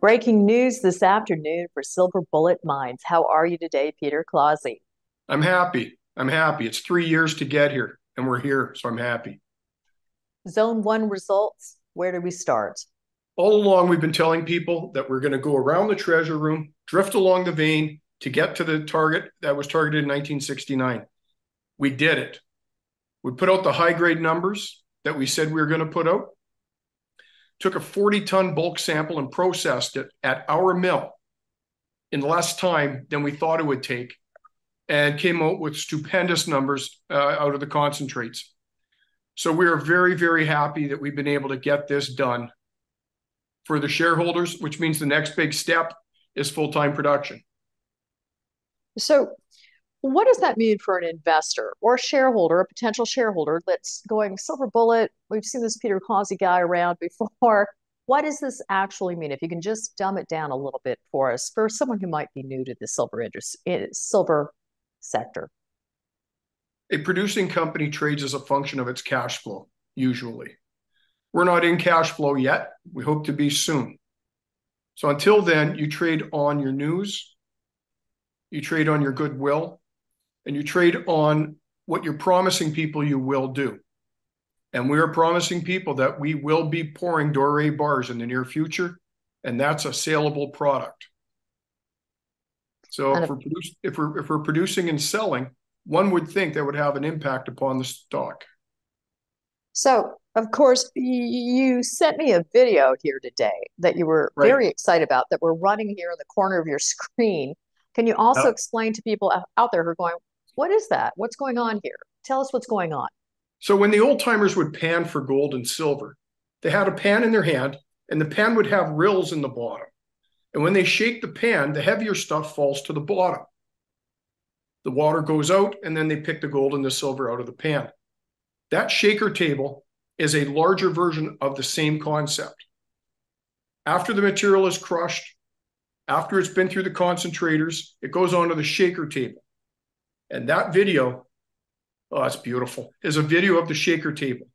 Breaking news this afternoon for Silver Bullet Mines. How are you today, Peter Clausi? I'm happy. I'm happy. It's three years to get here, and we're here, so I'm happy. Zone one results. Where do we start? All along, we've been telling people that we're going to go around the treasure room, drift along the vein to get to the target that was targeted in 1969. We did it. We put out the high grade numbers that we said we were going to put out took a 40 ton bulk sample and processed it at our mill in less time than we thought it would take and came out with stupendous numbers uh, out of the concentrates. So we are very, very happy that we've been able to get this done for the shareholders, which means the next big step is full time production. So what does that mean for an investor or a shareholder, a potential shareholder that's going silver bullet? We've seen this Peter Clausi guy around before. What does this actually mean? If you can just dumb it down a little bit for us, for someone who might be new to the silver eh, silver sector. A producing company trades as a function of its cash flow, usually. We're not in cash flow yet. We hope to be soon. So until then, you trade on your news, you trade on your goodwill, and you trade on what you're promising people you will do. And we are promising people that we will be pouring Doré bars in the near future, and that's a saleable product. So if we're, if we're if we're producing and selling, one would think that would have an impact upon the stock. So of course, you sent me a video here today that you were right. very excited about that we're running here in the corner of your screen. Can you also uh, explain to people out there who are going, what is that? What's going on here? Tell us what's going on. So when the old timers would pan for gold and silver, they had a pan in their hand, and the pan would have rills in the bottom. And when they shake the pan, the heavier stuff falls to the bottom. The water goes out, and then they pick the gold and the silver out of the pan. That shaker table is a larger version of the same concept. After the material is crushed, after it's been through the concentrators, it goes onto the shaker table. And that video, oh, it's beautiful, is a video of the shaker table.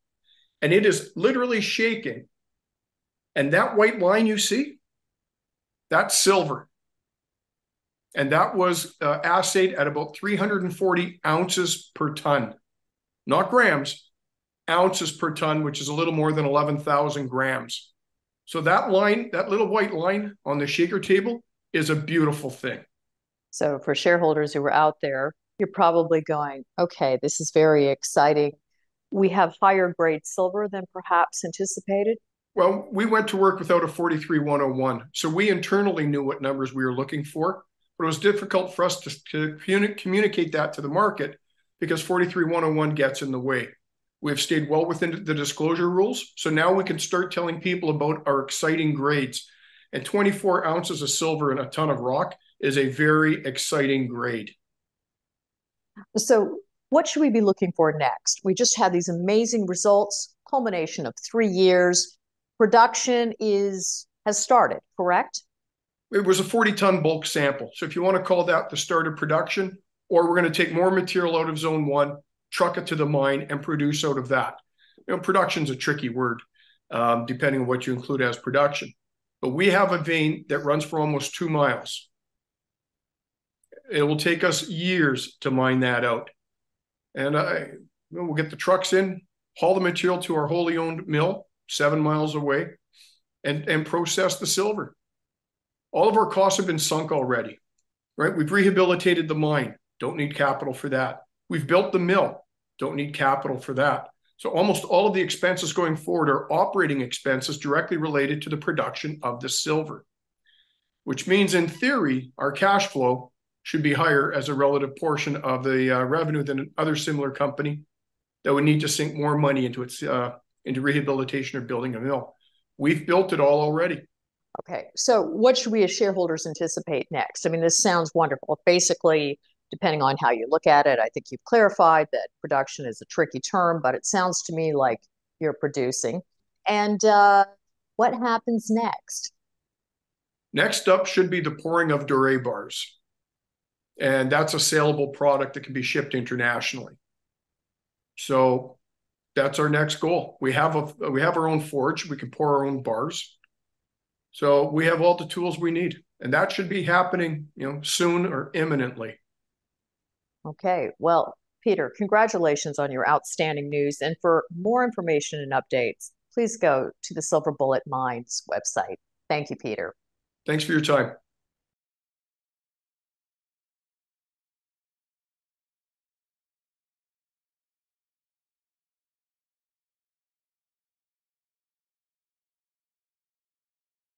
And it is literally shaking. And that white line you see, that's silver. And that was uh, assayed at about 340 ounces per ton, not grams, ounces per ton, which is a little more than 11,000 grams. So that line, that little white line on the shaker table is a beautiful thing. So for shareholders who were out there, you're probably going, okay, this is very exciting. We have higher grade silver than perhaps anticipated. Well, we went to work without a 43101. So we internally knew what numbers we were looking for, but it was difficult for us to, to communicate that to the market because 43101 gets in the way. We have stayed well within the disclosure rules. So now we can start telling people about our exciting grades. And 24 ounces of silver in a ton of rock is a very exciting grade. So, what should we be looking for next? We just had these amazing results, culmination of three years. Production is has started, correct? It was a 40 ton bulk sample. So, if you want to call that the start of production, or we're going to take more material out of zone one, truck it to the mine, and produce out of that. You know, production's a tricky word, um, depending on what you include as production. But we have a vein that runs for almost two miles. It will take us years to mine that out. And I, we'll get the trucks in, haul the material to our wholly owned mill seven miles away, and, and process the silver. All of our costs have been sunk already, right? We've rehabilitated the mine, don't need capital for that. We've built the mill, don't need capital for that. So almost all of the expenses going forward are operating expenses directly related to the production of the silver, which means in theory, our cash flow should be higher as a relative portion of the uh, revenue than other similar company that would need to sink more money into its uh, into rehabilitation or building a mill. We've built it all already. Okay, so what should we as shareholders anticipate next? I mean, this sounds wonderful. Basically, depending on how you look at it, I think you've clarified that production is a tricky term, but it sounds to me like you're producing. And uh, what happens next? Next up should be the pouring of Doré bars and that's a saleable product that can be shipped internationally. So that's our next goal. We have a we have our own forge. We can pour our own bars. So we have all the tools we need, and that should be happening, you know, soon or imminently. Okay. Well, Peter, congratulations on your outstanding news. And for more information and updates, please go to the Silver Bullet Mines website. Thank you, Peter. Thanks for your time.